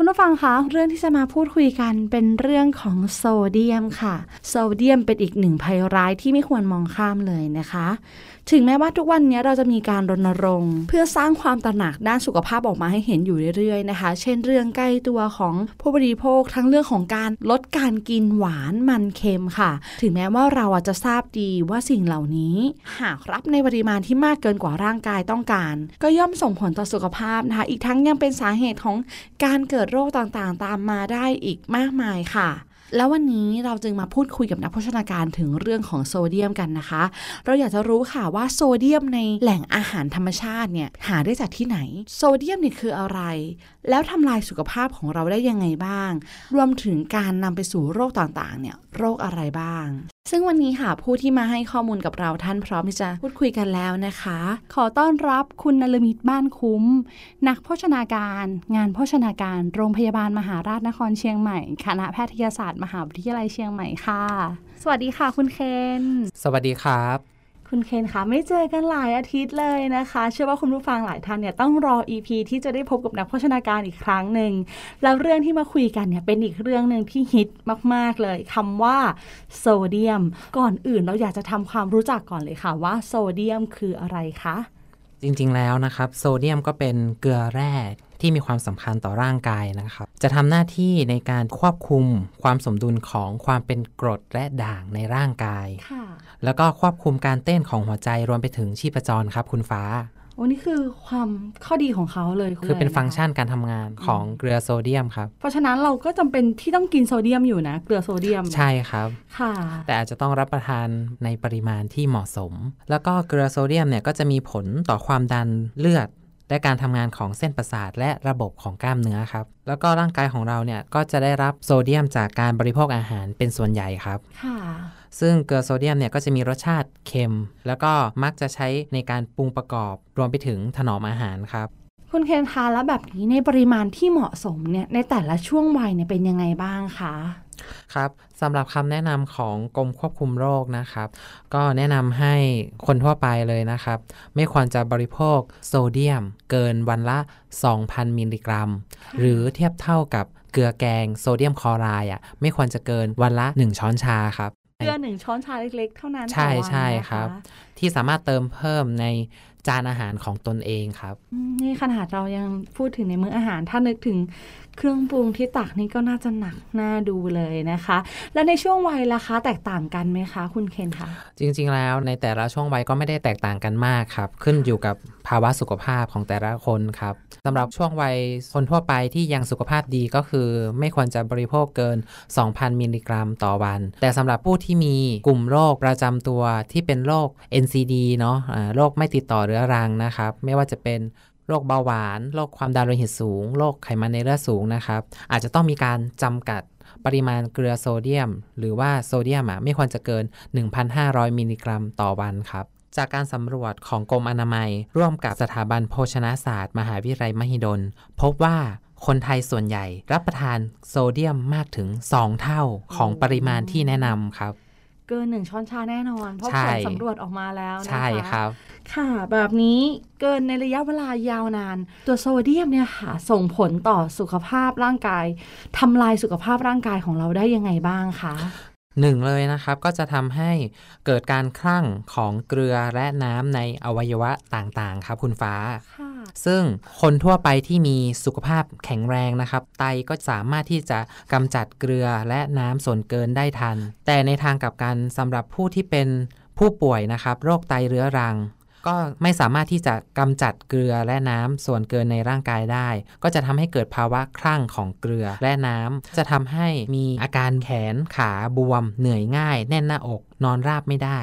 คุณผู้ฟังคะเรื่องที่จะมาพูดคุยกันเป็นเรื่องของโซเดียมค่ะ โซเดียมเป็นอีกหนึ่งภัยร้ายที่ไม่ควรมองข้ามเลยนะคะ ถึงแม้ว่าทุกวันนี้เราจะมีการรณรงค์ เพื่อสร้างความตระหนักด้านสุขภาพออกมาให้เห็นอยู่เรื่อยๆนะคะ เช่นเรื่องใกล้ตัวของผู้บริโภคทั้งเรื่องของการลดการกินหวานมันเค็มค่ะ ถึงแม้ว่าเราจะทราบดีว่าสิ่งเหล่านี้ หากรับในปริมาณที่มากเกินกว่าร่างกายต้องการ ก็ย่อมส่งผลต่อสุขภาพนะคะ อีกทั้งยังเป็นสาเหตุของการเกิดโรคต่างๆ ตามมาได้อีกมากมายค่ะ แล้ววันนี้เราจึงมาพูดคุยกับนักโภชนาการถึงเรื่องของโซเดียมกันนะคะ เราอยากจะรู้ค่ะว่าโซเดียมในแหล่งอาหารธรรมชาติเนี่ยหาได้จากที่ไหน โซเดียมเนี่ยคืออะไร แล้วทำลายสุขภาพของเราได้ยังไงบ้าง รวมถึงการนำไปสู่โรคต่างๆ เนี่ยโรคอะไรบ้าง ซึ่งวันนี้ค่ะผู้ที่มาให้ข้อมูลกับเราท่านพร้อมที่จะพูดคุยกันแล้วนะคะ ขอต้อนรับคุณนลมิตบ้านคุ้ม นักโภชนาการ งานโภชนาการ โรงพยาบาลมหาราชนครเชียงใหม่ คณะแพทยศาสตร์มหาวิทยาลัยเชียงใหม่ค่ะ สวัสดีค่ะ คุณเคนสวัสดีครับ คุณเคนคะไม่เจอกันหลายอาทิตย์เลยนะคะ เชื่อว่าคุณผู้ฟังหลายท่านเนี่ยต้องรอ EP ที่จะได้พบกับนักโภชนาการอีกครั้งหนึ่งแล้วเรื่องที่มาคุยกันเนี่ยเป็นอีกเรื่องหนึ่งที่ฮิตมาก ๆ เลยคำว่าโซเดียม ก่อนอื่นเราอยากจะทำความรู้จักก่อนเลยค่ะว่าโซเดียมคืออะไรคะจริงๆแล้วนะครับ โซเดียมก็เป็นเกลือแร่ ที่มีความสำคัญต่อร่างกายนะครับ จะทำหน้าที่ในการควบคุมความสมดุลของความเป็นกรดและด่างในร่างกายค่ะแล้วก็ควบคุมการเต้นของหัวใจรวมไปถึงชีพจรครับคุณฟ้าโอ้นี่คือความข้อดีของเขาเลย คือเป็นลยะะฟังก์ชันการทำงานของเกลือโซเดียมครับ เพราะฉะนั้นเราก็จำเป็นที่ต้องกินโซเดียมอยู่นะ เกลือโซเดียม ใช่ครับ ค่ะ แต่อาจจะต้องรับประทานในปริมาณที่เหมาะสม แล้วก็เกลือโซเดียมเนี่ยก็จะมีผลต่อความดันเลือด และการทำงานของเส้นประสาทและระบบของกล้ามเนื้อครับ แล้วก็ร่างกายของเราเนี่ยก็จะได้รับโซเดียมจากการบริโภคอาหารเป็นส่วนใหญ่ครับค่ะซึ่งเกลือโซเดียมเนี่ยก็จะมีรสชาติเค็ม แล้วก็มักจะใช้ในการปรุงประกอบ รวมไปถึงถนอมอาหารครับคุณเคนคะแล้วแบบนี้ในปริมาณที่เหมาะสมเนี่ยในแต่ละช่วงวัยเนี่ยเป็นยังไงบ้างคะ ครับสำหรับคำแนะนำของกรมควบคุมโรคนะครับ ก็แนะนำให้คนทั่วไปเลยนะครับ ไม่ควรจะบริโภคโซเดียม เกินวันละ 2,000 มิลลิกรัม หรือเทียบเท่ากับเกลือแกงโซเดียมคลอไรด์อะไม่ควรจะเกินวันละ 1 ช้อนชาครับเกลือหนึ่งช้อนชาเล็กๆ เท่านั้นใช่ต่อวันใช่นะะครับ ที่สามารถเติมเพิ่มในจานอาหารของตนเองครับอืมนี่ขนาดเรายังพูดถึงในมื้ออาหารถ้านึกถึง เครื่องปรุงที่ตักนี่ก็น่าจะหนักน่าดูเลยนะคะ แล้วในช่วงวัยล่ะคะ แตกต่างกันไหมคะ คุณเคนคะจริง ๆ แล้วในแต่ละช่วงวัยก็ไม่ได้แตกต่างกันมากครับ ขึ้นอยู่กับภาวะสุขภาพของแต่ละคนครับสำหรับช่วงวัยคนทั่วไปที่ยังสุขภาพดีก็คือ ไม่ควรจะบริโภคเกิน 2,000 มิลลิกรัมต่อวัน แต่สำหรับผู้ที่มีกลุ่มโรคประจำตัวที่เป็นโรค NCD เนาะโรคไม่ติดต่อเรื้อรังนะครับ ไม่ว่าจะเป็น โรคเบาหวาน โรคความดันโลหิตสูง โรคไขมันในเลือดสูงนะครับ อาจจะต้องมีการจำกัดปริมาณเกลือโซเดียม หรือว่าโซเดียมอะไม่ควรจะเกิน 1,500 มิลลิกรัมต่อวันครับ จากการสำรวจของกรมอนามัย ร่วมกับสถาบันโภชนาการศาสตร์ มหาวิทยาลัยมหิดล พบว่าคนไทยส่วนใหญ่รับประทานโซเดียมมากถึง 2 เท่าของปริมาณที่แนะนำครับ เกินหนึ่งช้อนชาแน่นอน เพราะใช่ผลสำรวจออกมาแล้วนะคะใช่ครับ ค่ะแบบนี้เกินในระยะเวลายาวนาน ตัวโซเดียมเนี่ยค่ะ ส่งผลต่อสุขภาพร่างกายทำลายสุขภาพร่างกายของเราได้ยังไงบ้างคะหนึ่งเลยนะครับก็จะทำให้เกิดการคั่งของเกลือและน้ำในอวัยวะต่างๆ ครับคุณฟ้าค่ะ ซึ่งคนทั่วไปที่มีสุขภาพแข็งแรงนะครับ ไตก็สามารถที่จะกำจัดเกลือและน้ำส่วนเกินได้ทัน แต่ในทางกลับกันสำหรับผู้ที่เป็นผู้ป่วยนะครับ โรคไตเรื้อรัง ก็ไม่สามารถที่จะกำจัดเกลือและน้ำส่วนเกินในร่างกายได้ ก็จะทำให้เกิดภาวะคลั่งของเกลือและน้ำจะทำให้มีอาการแขนขาบวม เหนื่อยง่าย แน่นหน้าอก นอนราบไม่ได้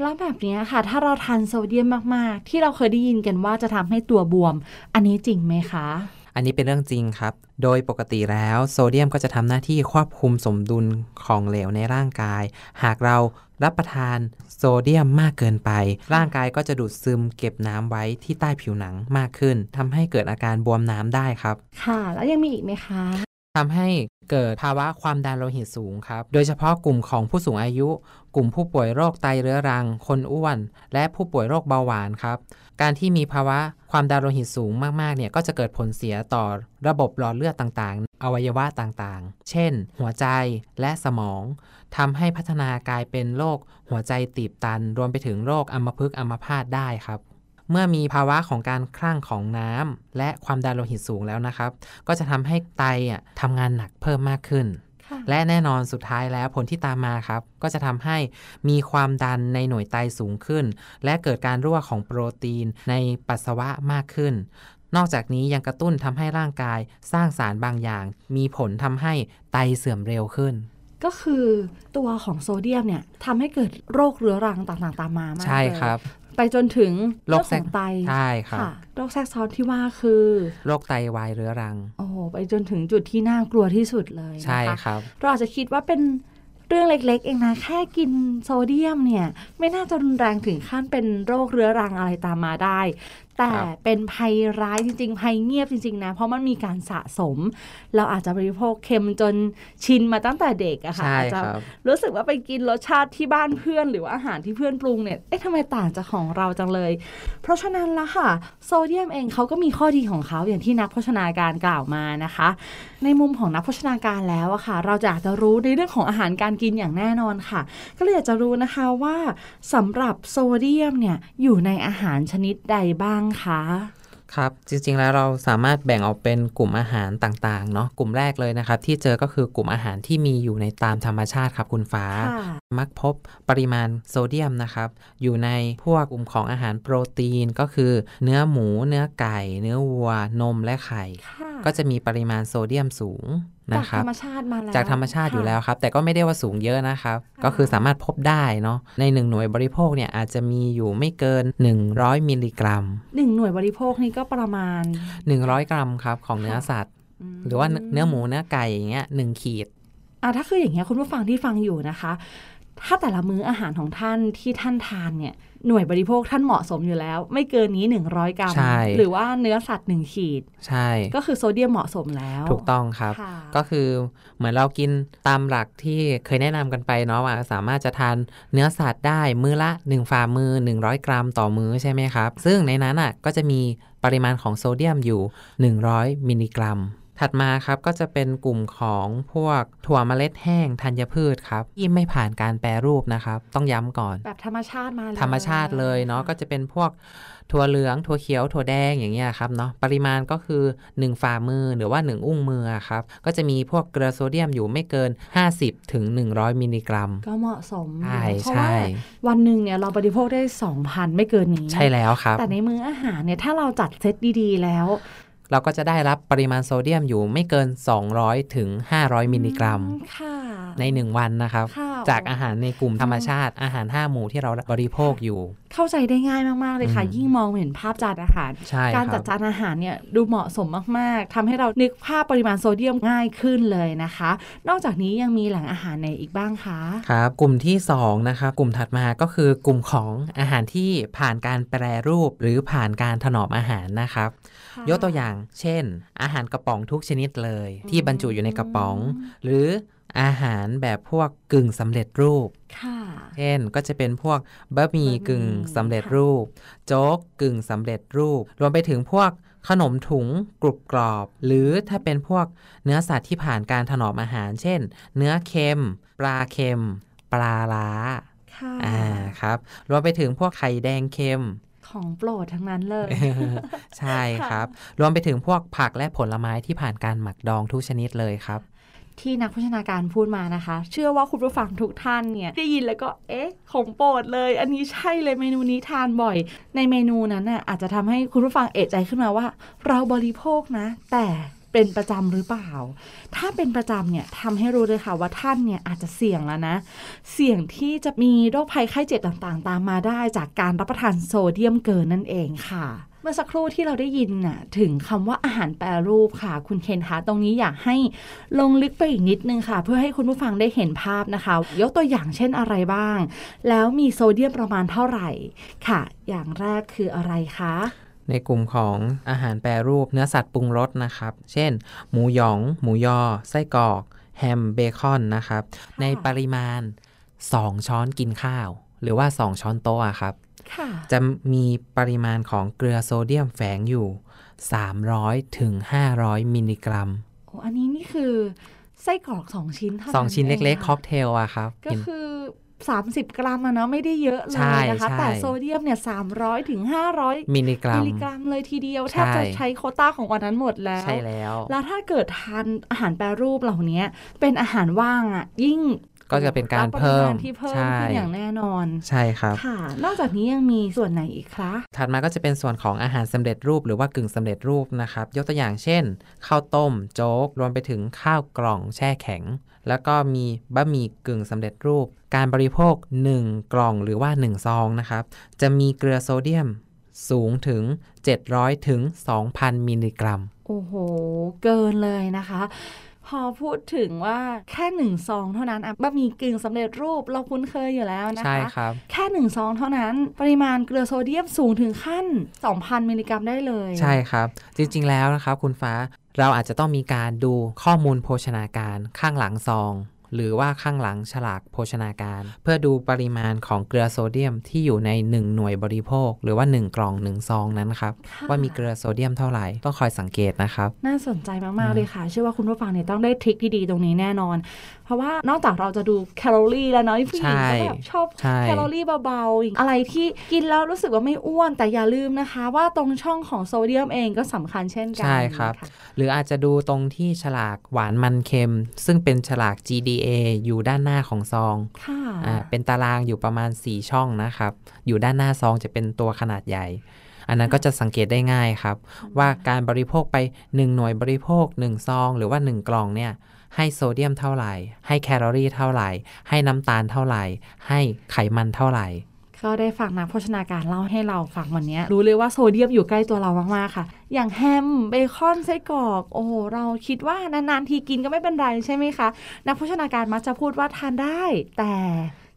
แล้วแบบเนี้ยค่ะ ถ้าเราทานโซเดียมมาก ๆ ที่เราเคยได้ยินกันว่าจะทำให้ตัวบวม อันนี้จริงไหมคะ อันนี้เป็นเรื่องจริงครับ โดยปกติแล้วโซเดียมก็จะทำหน้าที่ควบคุมสมดุลของเหลวในร่างกาย หากเรารับประทานโซเดียมมากเกินไป ร่างกายก็จะดูดซึมเก็บน้ำไว้ที่ใต้ผิวหนังมากขึ้นทำให้เกิดอาการบวมน้ำได้ครับ ค่ะ แล้วยังมีอีกไหมคะ ทำให้เกิดภาวะความดันโลหิตสูงครับ โดยเฉพาะกลุ่มของผู้สูงอายุ กลุ่มผู้ป่วยโรคไตเรื้อรัง คนอ้วน และผู้ป่วยโรคเบาหวานครับ การที่มีภาวะความดันโลหิตสูงมากๆ เนี่ยก็จะเกิดผลเสียต่อระบบหลอดเลือดต่างๆ อวัยวะต่างๆ เช่น หัวใจและสมองทำให้พัฒนากลายเป็นโรคหัวใจตีบตัน รวมไปถึงโรคอัมพฤกษ์อัมพาตได้ครับ เมื่อมีภาวะของการคลั่งของน้ำและความดันโลหิตสูงแล้วนะครับ ก็จะทำให้ไตอะทำงานหนักเพิ่มมากขึ้นค่ะและแน่นอนสุดท้ายแล้วผลที่ตามมาครับ ก็จะทำให้มีความดันในหน่วยไตสูงขึ้น และเกิดการรั่วของโปรตีนในปัสสาวะมากขึ้นนอกจากนี้ยังกระตุ้นทำให้ร่างกายสร้างสารบางอย่าง มีผลทำให้ไตเสื่อมเร็วขึ้น ก็คือตัวของโซเดียมเนี่ยทำให้เกิดโรคเรื้อรังต่างๆตามมามากใช่เลยครับ ไปจนถึงโรคเรื่องของไตใช่ครับค่ะโรคแทรกซ้อนที่ว่าคือโรคไตวายเรื้อรัง โอ้โหไปจนถึงจุดที่น่ากลัวที่สุดเลยนะคะใช่ครับ เราอาจจะคิดว่าเป็นเรื่องเล็กๆ เองนะ แค่กินโซเดียมเนี่ย ไม่น่าจะรุนแรงถึงขั้นเป็นโรคเรื้อรังอะไรตามมาได้แต่ครับเป็นภัยร้ายจริง ๆ ภัยเงียบจริง ๆ นะ เพราะมันมีการสะสม เราอาจจะบริโภคเค็มจนชินมาตั้งแต่เด็กอะค่ะใช่อาจจะครับรู้สึกว่าไปกินรสชาติที่บ้านเพื่อนหรือว่าอาหารที่เพื่อนปรุงเนี่ย เอ๊ะทำไมต่างจากของเราจังเลย เพราะฉะนั้นละค่ะ โซเดียมเองเขาก็มีข้อดีของเขาอย่างที่นักโภชนาการกล่าวมานะคะ ในมุมของนักโภชนาการแล้วอะค่ะ เราจะอยากจะรู้ในเรื่องของอาหารการกินอย่างแน่นอนค่ะ ก็เลยอยากจะรู้นะคะว่าสำหรับโซเดียมเนี่ยอยู่ในอาหารชนิดใดบ้างคะครับ จริงๆ แล้วเราสามารถแบ่งออกเป็นกลุ่มอาหารต่างๆ เนาะกลุ่มแรกเลยนะครับ ที่เจอก็คือกลุ่มอาหารที่มีอยู่ในตามธรรมชาติครับคุณฟ้าค่ะมักพบปริมาณโซเดียมนะครับ อยู่ในพวกกลุ่มของอาหารโปรตีนก็คือ เนื้อหมู เนื้อไก่ เนื้อวัว นมและไข่ค่ะก็จะมีปริมาณโซเดียมสูงจา นะกครัธบรรมชาติมาแล้วจากธรรมชาติอยู่แล้วค่ะครับ แต่ก็ไม่ได้ว่าสูงเยอะนะครับค่ะก็คือสามารถพบได้เนาะในหนึ่งหน่วยบริโภคเนี่ยอาจจะมีอยู่ไม่เกิน 100 มิลลิกรัมหนึ่งหน่วยบริโภคนี่ก็ประมาณ 100 กรัมครับของเนื้อสัตว์มหรือว่าเนื้อหมูเนื้อไก่อย่างเงี้ยหนึ่งขีดอะถ้าคืออย่างเงี้ยคุณผู้ฟังที่ฟังอยู่นะคะ ถ้าแต่ละมื้ออาหารของท่านที่ท่านทานเนี่ยหน่วยบริโภคท่านเหมาะสมอยู่แล้ว ไม่เกินนี้ 100 กรัมใช่หรือว่าเนื้อสัตว์ 1 ขีด ใช่ ก็คือโซเดียมเหมาะสมแล้ว ถูกต้องครับค่ะก็คือเหมือนเรากินตามหลักที่เคยแนะนำกันไปเนาะว่าสามารถจะทานเนื้อสัตว์ได้มื้อละ 1 ฝ่ามือ 100 กรัมต่อมื้อใช่ไหมครับ ซึ่งในนั้นอะก็จะมีปริมาณของโซเดียมอยู่ 100 มิลลิกรัม ถัดมาครับก็จะเป็นกลุ่มของพวกถั่วเมล็ดแห้งธัญพืชครับที่ไม่ผ่านการแปรรูปนะครับ ต้องย้ำก่อน แบบธรรมชาติมาเลยธรรมชาติเลยเนาะก็จะเป็นพวกถั่วเหลืองถั่วเขียวถั่วแดงอย่างเงี้ยครับเนาะปริมาณก็คือ 1 ฝ่ามือหรือว่า 1 อุ้งมือครับก็จะมีพวกเกลือโซเดียมอยู่ไม่เกิน 50ถึง100 มิลลิกรัม ก็เหมาะสมใช่เพราะใช่ว่าวันหนึ่งเนี่ยเราบริโภคได้ 2,000 ไม่เกินนี้ ใช่แล้วครับ แต่ในมื้ออาหารเนี่ยถ้าเราจัดเซตดีๆแล้ว เราก็จะได้รับปริมาณโซเดียมอยู่ไม่เกิน 200ถึง500 มิลลิกรัมอืค่ะใน 1 วันนะครับค่ะจากอาหารในกลุ่มธรรมชาติอาหาร 5 หมู่ที่เราบริโภคอยู่ เข้าใจได้ง่ายมาก ๆ เลยค่ะอืมยิ่งมองเห็นภาพจานอาหารใช่การคจัรัดบจานอาหารเนี่ยดูเหมาะสมมาก ๆทำให้เรานึกภาพปริมาณโซเดียมง่ายขึ้นเลยนะคะ นอกจากนี้ยังมีแหล่งอาหารไหนอีกบ้างคะครับ กลุ่มที่2นะครับกลุ่มถัดมาก็คือกลุ่มของอาหารที่ผ่านการแปรรูปหรือผ่านการถนอมอาหารนะครับค่ะยกตัวอย่าง เช่น อาหารกระป๋องทุกชนิดเลย ที่บรรจุอยู่ในกระป๋อง หรือ อาหารแบบพวกกึ่งสำเร็จรูปค่ะเช่นก็จะเป็นพวกบะหมี่บะหมี่กึ่งสำเร็จค่ะรูป โจ๊กกึ่งสำเร็จรูป รวมไปถึงพวกขนมถุงกรุบกรอบ หรือถ้าเป็นพวกเนื้อสัตว์ที่ผ่านการถนอมอาหาร เช่น เนื้อเค็ม ปลาเค็ม ปลาล้าค่ะอ่าครับ รวมไปถึงพวกไข่แดงเค็มของโปรดทั้งนั้นเลย ใช่ครับ รวมไปถึงพวกผักและผลไม้ที่ผ่านการหมักดองทุกชนิดเลยครับ ที่นักโภชนาการพูดมานะคะ เชื่อว่าคุณผู้ฟังทุกท่านเนี่ยได้ยินแล้วก็เอ๊ะของโปรดเลย อันนี้ใช่เลยเมนูนี้ทานบ่อย ในเมนูนั้นน่ะอาจจะทำให้คุณผู้ฟังเอะใจขึ้นมาว่า เราบริโภคนะ แต่เป็นประจำหรือเปล่า ถ้าเป็นประจำเนี่ยทำให้รู้เลยค่ะว่าท่านเนี่ยอาจจะเสี่ยงแล้วนะ เสี่ยงที่จะมีโรคภัยไข้เจ็บต่างๆ ตามมาได้จากการรับประทานโซเดียมเกินนั่นเองค่ะ เมื่อสักครู่ที่เราได้ยินน่ะถึงคำว่าอาหารแปรรูปค่ะ คุณเคนคะตรงนี้อยากให้ลงลึกไปอีกนิดนึงค่ะ เพื่อให้คุณผู้ฟังได้เห็นภาพนะคะ ยกตัวอย่างเช่นอะไรบ้าง แล้วมีโซเดียมประมาณเท่าไหร่ค่ะ อย่างแรกคืออะไรคะในกลุ่มของอาหารแปรรูปเนื้อสัตว์ปรุงรสนะครับ เช่น หมูหยอง หมูยอ ไส้กรอก แฮม เบคอนนะครับ ในปริมาณ 2 ช้อนกินข้าว หรือว่า 2 ช้อนโต๊ะอะครับค่ะจะมีปริมาณของเกลือโซเดียมแฝงอยู่ 300ถึง500 มิลลิกรัมโอ้อันนี้นี่คือไส้กรอกสองชิ้นเท่านั้นสองชิ้นเล็กๆงะค็อกเทลอะครับ ก็เห็นคือ 30 กรัมอะเนาะไม่ได้เยอะเลใช่ยนะคะใช่แต่โซเดียมเนี่ย 300ถึง500 มิลลิกรัมิลมลิกรัมเลยทีเดียวแทใช่บจะใช้โควต้าของวันนั้นหมดแล้ว ใช่แล้ว แล้วถ้าเกิดทานอาหารแปรรูปเหล่านี้เป็นอาหารว่างอะยิ่ง ก็จะเป็นการบปเพิ่มณที่เพิ่มใช่ขึ้นอย่างแน่นอน ใช่ครับค่ะ นอกจากนี้ยังมีส่วนไหนอีกคะถัดมาก็จะเป็นส่วนของอาหารสำเร็จรูปหรือว่ากึ่งสำเร็จรูปนะครับ ยกตัวอย่างเช่น ข้าวต้ม โจ๊ก รวมไปถึงข้าวกล่องแช่แข็ง แล้วก็มีบะหมี่กึ่งสำเร็จรูป การบริโภค 1 กล่องหรือว่า 1 ซองนะครับ จะมีเกลือโซเดียมสูงถึง 700ถึง2,000 มิลลิกรัม โอ้โห เกินเลยนะคะ พอพูดถึงว่าแค่หนึ่งซองเท่านั้นอะบะหมี่กึ่งสำเร็จรูปเราคุ้นเคยอยู่แล้วนะคะใช่ครับแค่หนึ่งซองเท่านั้นปริมาณเกลือโซเดียมสูงถึงขั้น 2,000 มิลลิกรัมได้เลย ใช่ครับ จริง ๆ แล้วนะครับคุณฟ้าเราอาจจะต้องมีการดูข้อมูลโภชนาการข้างหลังซอง หรือว่าข้างหลังฉลากโภชนาการ เพื่อดูปริมาณของเกลือโซเดียมที่อยู่ใน 1 หน่วยบริโภค หรือว่า 1 กล่อง 1 ซองนั้นครับค่ะว่ามีเกลือโซเดียมเท่าไหร่ต้องคอยสังเกตนะครับ น่าสนใจอืมากมๆเลยค่ะ เชื่อว่าคุณผู้ฟังเนี่ยต้องได้ทริคดีๆตรงนี้แน่นอนเพราะว่านอกจากเราจะดูแคลอรี่แล้วเนาะผู้หญิงก็แบบชอบใช่แคลอรี่เบาๆอะไรที่กินแล้วรู้สึกว่าไม่อ้วน แต่อย่าลืมนะคะ ว่าตรงช่องของโซเดียมเองก็สำคัญเช่นกันใช่ครับะหรืออาจจะดูตรงที่ฉลากหวานมันเค็ม ซึ่งเป็นฉลาก GDA อยู่ด้านหน้าของซองค่ะอ่าเป็นตารางอยู่ประมาณ 4 ช่องนะครับ อยู่ด้านหน้าซองจะเป็นตัวขนาดใหญ่อันนั้นก็จะสังเกตได้ง่ายครับ ว่าการบริโภคไป 1 หน่วยบริโภค 1 ซอง หรือว่า 1 กล่องเนี่ย ให้โซเดียมเท่าไหร่ ให้แคลอรี่เท่าไหร่ ให้น้ำตาลเท่าไหร่ ให้ไขมันเท่าไหร่ก็ได้ฟังนักโภชนาการเล่าให้เราฟังวันนี้ รู้เลยว่าโซเดียมอยู่ใกล้ตัวเรามาก ๆ ค่ะ อย่างแฮมเบคอนไส้กรอก โอ้โห เราคิดว่านาน ๆ ทีกินก็ไม่เป็นไรใช่ไหมคะ นักโภชนาการมักจะพูดว่าทานได้ แต่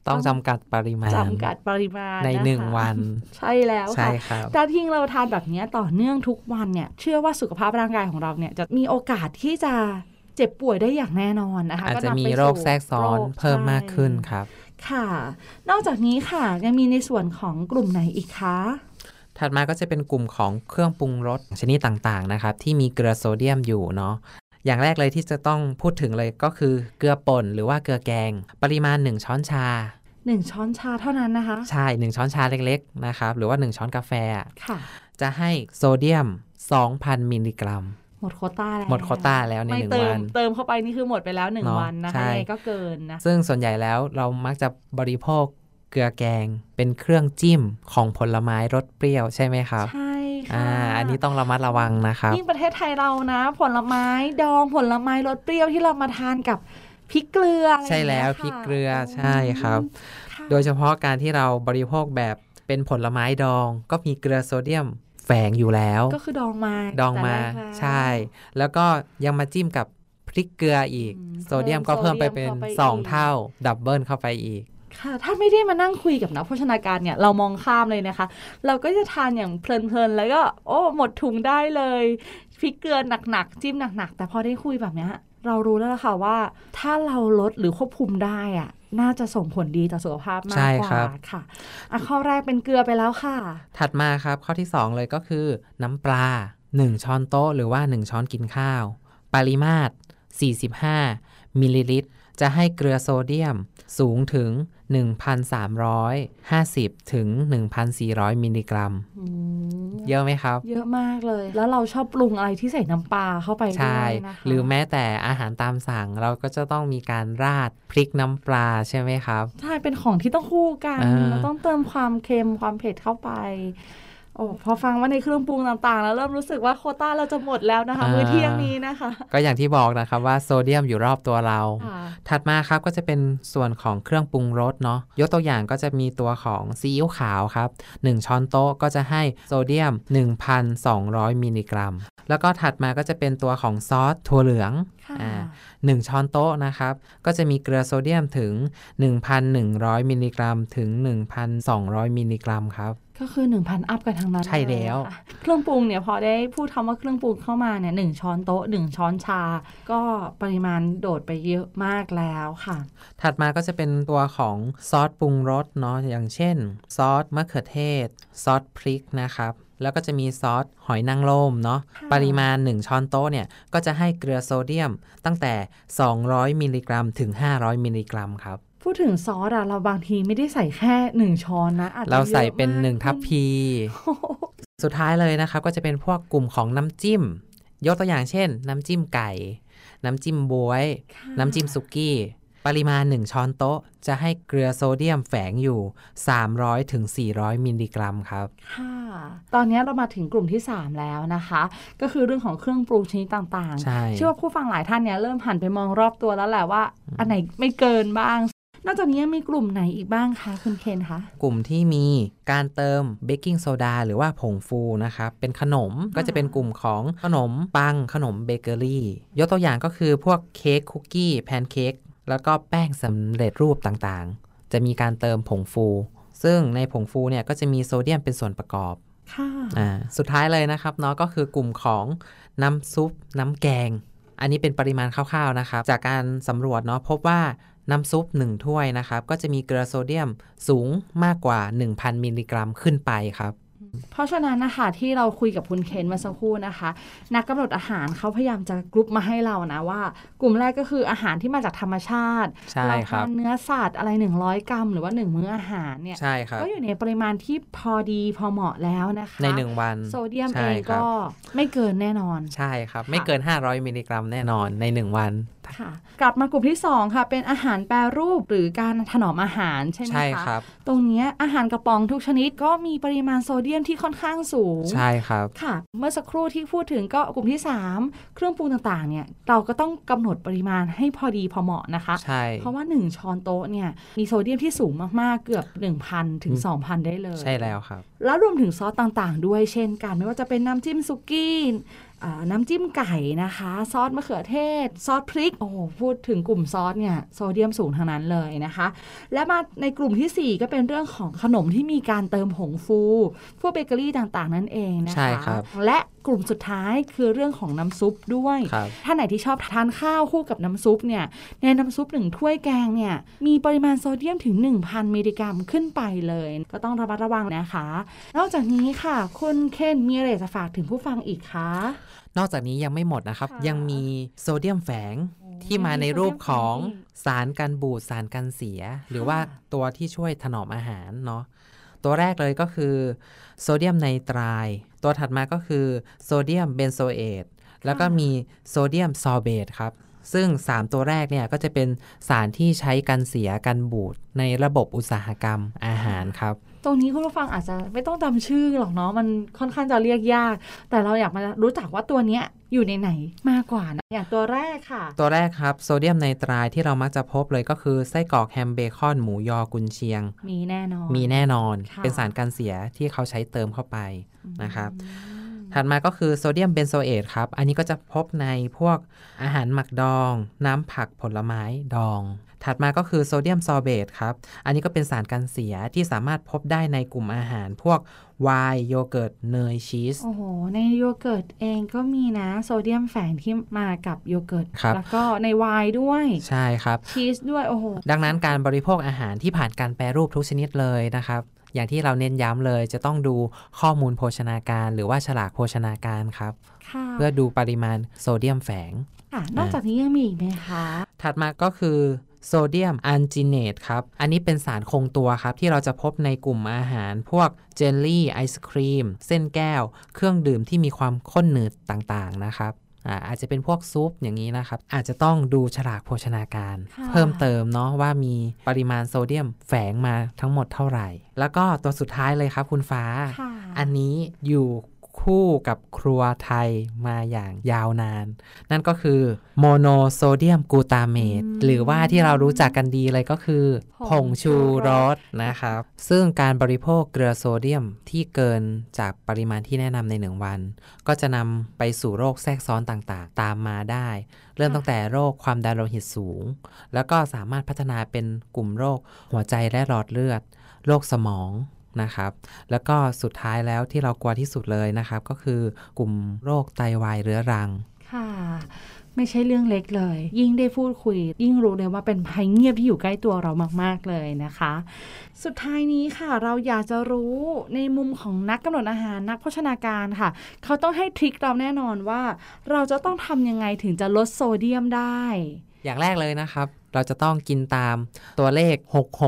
ต้องจำกัดปริมาณจำกัดปริมาณในนะคะหนึ่งวัน ใช่แล้วใช่ค่ะครับถ้าทิ้งเราทานแบบนี้ต่อเนื่องทุกวันเนี่ย เชื่อว่าสุขภาพร่างกายของเราเนี่ยจะมีโอกาสที่จะ เจ็บป่วยได้อย่างแน่นอนนะคะอาจก็จะนำมีไปโรคสู่แทรกซ้อนโรคเพิ่มมากขึ้นใช่ครับ ค่ะ นอกจากนี้ค่ะยังมีในส่วนของกลุ่มไหนอีกคะถัดมาก็จะเป็นกลุ่มของเครื่องปรุงรสชนิดต่างๆนะครับ ที่มีเกลือโซเดียมอยู่เนาะอย่างแรกเลยที่จะต้องพูดถึงเลยก็คือเกลือป่นหรือว่าเกลือแกง ปริมาณ 1 ช้อนชาหนึ่งช้อนชาเท่านั้นนะคะ ใช่ 1 ช้อนชาเล็กๆนะครับหรือว่า 1 ช้อนกาแฟอะค่ะ จะให้โซเดียม 2,000 มิลลิกรัม หมดโควต้าแล้วหมดโควต้าแล้วในไม่หนึ่งเติวัมนเติมเข้าไปนี่คือหมดไปแล้วหนึ่งเนอะวันนะคะใช่ยังไงก็เกินนะซึ่งส่วนใหญ่แล้วเรามักจะบริโภคเกลือแกง เป็นเครื่องจิ้มของผลไม้รสเปรี้ยวใช่ไหมครับใช่ค่ะอ่าอันนี้ต้องระมัดระวังนะครับยิ่งประเทศไทยเรานะ ผลไม้ดองผลไม้รสเปรี้ยวที่เรามาทานกับพริกเกลืออะไรใช่แล้วอย่างพริงี้ยกค่ะเกลือใช่ครับค่ะโดยเฉพาะการที่เราบริโภคแบบเป็นผลไม้ดองก็มีเกลือโซเดียม แฝงอยู่แล้ว ก็คือดองมาดองมาแต่แรกแล้วใช่ แล้วก็ยังมาจิ้มกับพริกเกลืออีกอืมโซเดียมก็เพิ่เพิ่มไปเป็นโซเดียมเข้าไปอีก2เท่า double เข้าไปอีกค่ะถ้าไม่ได้มานั่งคุยกับนักโภชนาการเนี่ยเรามองข้ามเลยนะคะ เราก็จะทานอย่างเพลินๆ แล้วก็ โอ้ หมดถุงได้เลยพริกเกลือหนักๆ จิ้มหนักๆ แต่พอได้คุยแบบเนี้ย เรารู้แล้วล่ะค่ะว่า ถ้าเราลดหรือควบคุมได้อะน่าจะส่งผลดีต่อสุขภาพมาใช่กกครัว่าบค่ะอะ ข้อแรกเป็นเกลือไปแล้วค่ะ ถัดมาครับข้อที่ 2 เลยก็คือ น้ำปลา 1 ช้อนโต๊ะหรือว่า 1 ช้อนกินข้าว ปริมาตร 45 มิลลิลิตร จะให้เกลือโซเดียมสูงถึง 1,350 ถึง 1,400 มิลลิกรัมอืมเยอะไหมครับ เยอะมากเลย แล้วเราชอบปรุงอะไรที่ใส่น้ำปลาเข้าไปด้ใช่วยนะคะหรือแม้แต่อาหารตามสั่งเราก็จะต้องมีการราดพริกน้ำปลาใช่ไหมครับ ใช่ เป็นของที่ต้องคู่กันอ่าเราต้องเติมความเค็มความเผ็ดเข้าไป โอ้พอฟังว่าในเครื่องปรุงต่างๆ แล้วเริ่มรู้สึกว่าโควต้าเราจะหมดแล้วนะคะ มื้อเที่ยงนี้นะคะ ก็อย่างที่บอกนะครับว่าโซเดียมอยู่รอบตัวเราค่ะถัดมาครับก็จะเป็นส่วนของเครื่องปรุงรสเนาะยกตัวอย่างก็จะมีตัวของซีอิ๊วขาวครับ 1 ช้อนโต๊ะก็จะให้โซเดียม 1,200 มิลลิกรัม แล้วก็ถัดมาก็จะเป็นตัวของซอสถั่วเหลืองค่ะอ่า1ช้อนโต๊ะนะครับ ก็จะมีเกลือโซเดียมถึง 1,100 มิลลิกรัม ถึง 1,200 มิลลิกรัมครับ ก็คือ 1,000 up กันทั้งนั้นใช่แล้วเลยนะคะเครื่องปรุงเนี่ยพอได้พูดคำว่าเครื่องปรุงเข้ามาเนี่ยหนึ่งช้อนโต๊ะหนึ่งช้อนชา ก็ปริมาณโดดไปเยอะมากแล้วค่ะ ถัดมาก็จะเป็นตัวของซอสปรุงรสเนาะอย่างเช่น ซอสมะเขือเทศ ซอสพริกนะครับแล้วก็จะมีซอสหอยนางรมเนาะค่ะปริมาณ 1 ช้อนโต๊ะเนี่ย ก็จะให้เกลือโซเดียมตั้งแต่ 200 มิลลิกรัม ถึง 500 มิลลิกรัมครับ พูดถึงซอสอะเราบางทีไม่ได้ใส่แค่หนึ่งช้อนนะอาจจะเราใส่ยอะเป็นมาก1ทัพพีโอ้โหสุดท้ายเลยนะครับ ก็จะเป็นพวกกลุ่มของน้ำจิ้ม ยกตัวอย่างเช่น น้ำจิ้มไก่ น้ำจิ้มบวยค่ะน้ำจิ้มสุกี้ปริมาณ 1 ช้อนโต๊ะ จะให้เกลือโซเดียมแฝงอยู่ 300ถึง400 มิลลิกรัมครับ ค่ะ ตอนนี้เรามาถึงกลุ่มที่ 3 แล้วนะคะ ก็คือเรื่องของเครื่องปรุงชนิดต่างๆใช่เชื่อว่าผู้ฟังหลายท่านเนี่ยเริ่มหันไปมองรอบตัวแล้วแหละว่า อันไหนไม่เกินบ้าง นอกจากนี้ยังมีกลุ่มไหนอีกบ้างคะคุณเคนคะ กลุ่มที่มีการเติมเบกกิ้งโซดาหรือว่าผงฟูนะครับ เป็นขนมก็จะเป็นกลุ่มของขนมปังขนมเบเกอรี่ ยกตัวอย่างก็คือพวกเค้กคุกกี้แพนเค้กแล้วก็แป้งสำเร็จรูปต่างๆ จะมีการเติมผงฟู ซึ่งในผงฟูเนี่ยก็จะมีโซเดียมเป็นส่วนประกอบค่ะอ่าสุดท้ายเลยนะครับเนาะก็คือกลุ่มของน้ำซุปน้ำแกง อันนี้เป็นปริมาณคร่าวๆนะครับ จากการสำรวจเนาะพบว่า น้ำซุป 1 ถ้วยนะครับ ก็จะมีเกลือโซเดียมสูงมากกว่า 1,000 มิลลิกรัมขึ้นไปครับ เพราะฉะนั้นนะคะที่เราคุยกับคุณเคนเมาสักครู่นะคะ นักกำหนดอาหารเขาพยายามจะกรุ๊ปมาให้เรานะว่า กลุ่มแรกก็คืออาหารที่มาจากธรรมชาติใช่เราครับทานเนื้อสัตว์อะไร 100 กรัม หรือว่า 1 มื้ออาหารเนี่ยใช่ครับก็อยู่ในปริมาณที่พอดีพอเหมาะแล้วนะคะใน 1 วันโซเดียมใช่เองครับก็ไม่เกินแน่นอนใช่ครับ ไม่เกิน 500มิลลิกรัมแน่นอนใน 1 วันค่ะ กลับมากลุ่มที่ 2 ค่ะ เป็นอาหารแปรรูปหรือการถนอมอาหารใช่ไหมคะใช่ครับ ตรงเนี้ยอาหารกระป๋องทุกชนิดก็มีปริมาณโซเดียมที่ค่อนข้างสูง ใช่ครับค่ะ เมื่อสักครู่ที่พูดถึงก็กลุ่มที่ 3 เครื่องปรุงต่างๆเนี่ยเราก็ต้องกำหนดปริมาณให้พอดีพอเหมาะนะคะใช่เพราะว่า 1 ช้อนโต๊ะเนี่ยมีโซเดียมที่สูงมากๆเกือบ 1,000 ถึง 2,000 ได้เลย ใช่แล้วครับ แล้วรวมถึงซอสต่างๆ ด้วยเช่นกัน ไม่ว่าจะเป็นน้ำจิ้มซุกี้อ่า น้ำจิ้มไก่นะคะ ซอสมะเขือเทศ ซอสพริก โอ้โห พูดถึงกลุ่มซอสเนี่ยโซเดียมสูงทั้งนั้นเลยนะคะ และมาในกลุ่มทีสี่ 4 ก็เป็นเรื่องของขนมที่มีการเติมผงฟู พวกเบเกอรี่ต่างๆ นั่นเองนะคะใช่ครับและกลุ่มสุดท้ายคือเรื่องของน้ำซุปด้วยครับถ้าไหนที่ชอบทานข้าวคู่กับน้ำซุปเนี่ย ในน้ำซุปหนึ่งถ้วยแกงเนี่ย มีปริมาณโซเดียมถึง 1,000 มิลลิกรัมขึ้นไปเลย ก็ต้องระมัดระวังนะคะ นอกจากนี้ค่ะ คุณเคนมีอะไรจะฝากถึงผู้ฟังอีกคะนอกจากนี้ยังไม่หมดนะครับค่ะยังมีโซเดียมแฝงที่มาในรูปของสารกันบูดสารกันเสีย หรือว่าตัวที่ช่วยถนอมอาหารเนาะตัวแรกเลยก็คือโซเดียมไนไตรายตัวถัดมาก็คือโซเดียมเบนโซเอตแล้วก็มีโซเดียมซอร์เบตครับซึ่ง 3 ตัวแรกเนี่ยก็จะเป็นสารที่ใช้กันเสียกันบูดในระบบอุตสาหกรรมอาหารครับ ตรงนี้คุณผู้ฟังอาจจะไม่ต้องจำชื่อหรอกเนาะมันค่อนข้างจะเรียกยาก แต่เราอยากมารู้จักว่าตัวเนี้ยอยู่ในไหนมากกว่านะอย่างตัวแรกค่ะ ตัวแรกครับโซเดียมไนไตรท์ที่เรามักจะพบเลยก็คือไส้กรอกแฮมเบคอนหมูยอกุนเชียง มีแน่นอน มีแน่นอนค่ะเป็นสารกันเสียที่เขาใช้เติมเข้าไปนะครับอืมถัดมาก็คือโซเดียมเบนโซเอตครับ อันนี้ก็จะพบในพวกอาหารหมักดอง น้ำผักผลไม้ดอง ถัดมาก็คือโซเดียมซอร์เบตครับ อันนี้ก็เป็นสารกันเสียที่สามารถพบได้ในกลุ่มอาหาร พวกไวน์โยเกิร์ตเนยชีส โอ้โห ในโยเกิร์ตเองก็มีนะ โซเดียมแฝงที่มากับโยเกิร์ตครับแล้วก็ในไวน์ด้วย ใช่ครับ ชีสด้วย โอ้โห ดังนั้นการบริโภคอาหารที่ผ่านการแปรรูปทุกชนิดเลยนะครับอย่างที่เราเน้นย้ำเลยจะต้องดูข้อมูลโภชนาการ หรือว่าฉลากโภชนาการครับค่ะเพื่อดูปริมาณโซเดียมแฝงค่ะนอกจากนี้ยังมีอีกไหมคะ ถัดมาก็คือ โซเดียมอันจิเนตครับ อันนี้เป็นสารคงตัวครับ ที่เราจะพบในกลุ่มอาหาร พวกเจลลี่ ไอศครีม เส้นแก้ว เครื่องดื่มที่มีความข้นหนืดต่างๆนะครับอ่าอาจจะเป็นพวกซุปอย่างนี้นะครับ อาจจะต้องดูฉลากโภชนาการค่ะเพิ่มเติมเนาะว่ามีปริมาณโซเดียมแฝงมาทั้งหมดเท่าไหร่ แล้วก็ตัวสุดท้ายเลยครับคุณฟ้าค่ะอันนี้อยู่ คู่กับครัวไทยมาอย่างยาวนาน นั่นก็คือโมโนโซเดียมกลูตาเมตอืมหรือว่าที่เรารู้จักกันดีเลยก็คือผผงงชูชูรรสสนะครับ ซึ่งการบริโภคเกลือโซเดียมที่เกินจากปริมาณที่แนะนำในหนึ่งวัน ก็จะนำไปสู่โรคแทรกซ้อนต่างๆ ตามมาได้ เริ่มตั้งแต่โรคความดันโลหิตสูง แล้วก็สามารถพัฒนาเป็นกลุ่มโรคหัวใจและหลอดเลือด โรคสมอง นะครับ แล้วก็สุดท้ายแล้วที่เรากลัวที่สุดเลยนะครับ ก็คือกลุ่มโรคไตวายเรื้อรัง ค่ะ ไม่ใช่เรื่องเล็กเลย ยิ่งได้พูดคุย ยิ่งรู้เลยว่าเป็นภัยเงียบที่อยู่ใกล้ตัวเรามาก ๆ เลยนะคะ สุดท้ายนี้ค่ะ เราอยากจะรู้ในมุมของนักกำหนดอาหารนักโภชนาการค่ะ เขาต้องให้ทริคเราแน่นอนว่า เราจะต้องทำยังไงถึงจะลดโซเดียมได้ อย่างแรกเลยนะครับ เราจะต้องกินตามตัวเลข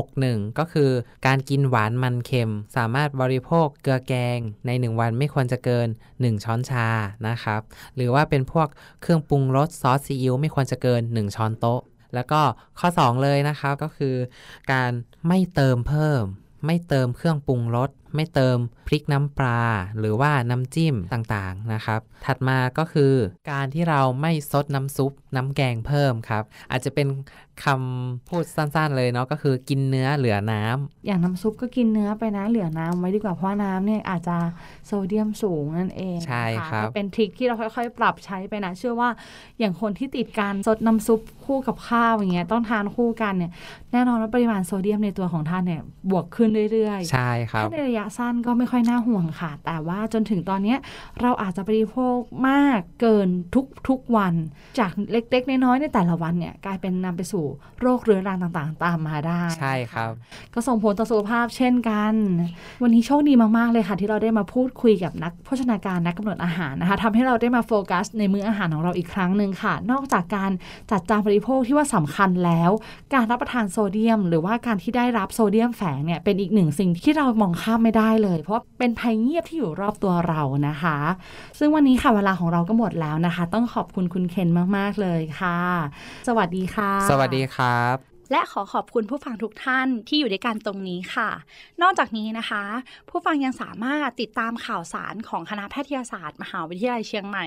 661 ก็คือการกินหวานมันเค็ม สามารถบริโภคเกลือแกงใน 1 วันไม่ควรจะเกิน 1 ช้อนชานะครับ หรือว่าเป็นพวกเครื่องปรุงรสซอสซีอิ๊วไม่ควรจะเกิน 1 ช้อนโต๊ะ แล้วก็ข้อ 2 เลยนะครับก็คือ การไม่เติมเพิ่มไม่เติมเครื่องปรุงรส ไม่เติมพริกน้ำปลาหรือว่าน้ำจิ้มต่างๆนะครับ ถัดมาก็คือการที่เราไม่ซดน้ำซุปน้ำแกงเพิ่มครับ อาจจะเป็น คำพูดสั้นๆเลยเนาะก็คือกินเนื้อเหลือน้ำอย่างน้ำซุปก็กินเนื้อไปนะเหลือน้ำไว้ดีกว่าเพราะว่าน้ำเนี่ยอาจจะโซเดียมสูงนั่นเองใช่นะะครับก็เป็นทริคที่เราค่อยๆ ปรับใช้ไปนะเชื่อว่าอย่างคนที่ติดการซดน้ำซุปคู่กับข้าวอย่างเงี้ยต้องทานคู่กันเนี่ยแน่นอนว่าปริมาณโซเดียมในตัวของท่านเนี่ยบวกขึ้นเรื่อยๆใช่ครับถ้าในระยะสั้นก็ไม่ค่อยน่าห่วงค่ะ แต่ว่าจนถึงตอนเนี้ยเราอาจจะบริโภคมากเกินทุกทุกวัน จากเล็กๆน้อยๆในแต่ละวันเนี่ยกลายเป็นนำไปสู่โรคเรื้อรังต่างๆ ตามมาได้ ใช่ครับ ก็ส่งผลต่อสุขภาพเช่นกัน วันนี้โชคดีมากๆเลยค่ะ ที่เราได้มาพูดคุยกับนักโภชนาการนักกำหนดอาหารนะคะทำให้เราได้มาโฟกัสในมื้ออาหารของเราอีกครั้งหนึ่งค่ะ นอกจากการจัดจานบริโภคที่ว่าสำคัญแล้ว การรับประทานโซเดียม หรือว่าการที่ได้รับโซเดียมแฝงเนี่ยเป็นอีกหนึ่งสิ่งที่เรามองข้ามไม่ได้เลย เพราะเป็นภัยเงียบที่อยู่รอบตัวเรานะคะ ซึ่งวันนี้ค่ะเวลาของเราก็หมดแล้วนะคะ ต้องขอบคุณคุณเคนมากๆเลยค่ะ สวัสดีค่ะ สวัสดีครับ และขอขอบคุณผู้ฟังทุกท่านที่อยู่ด้วยกันตรงนี้ค่ะ นอกจากนี้นะคะ ผู้ฟังยังสามารถติดตามข่าวสารของคณะแพทยศาสตร์ มหาวิทยาลัยเชียงใหม่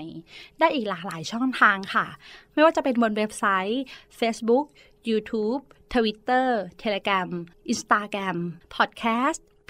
ได้อีกหลากหลายช่องทางค่ะ ไม่ว่าจะเป็นบนเว็บไซต์ Facebook YouTube Twitter Telegram Instagram Podcast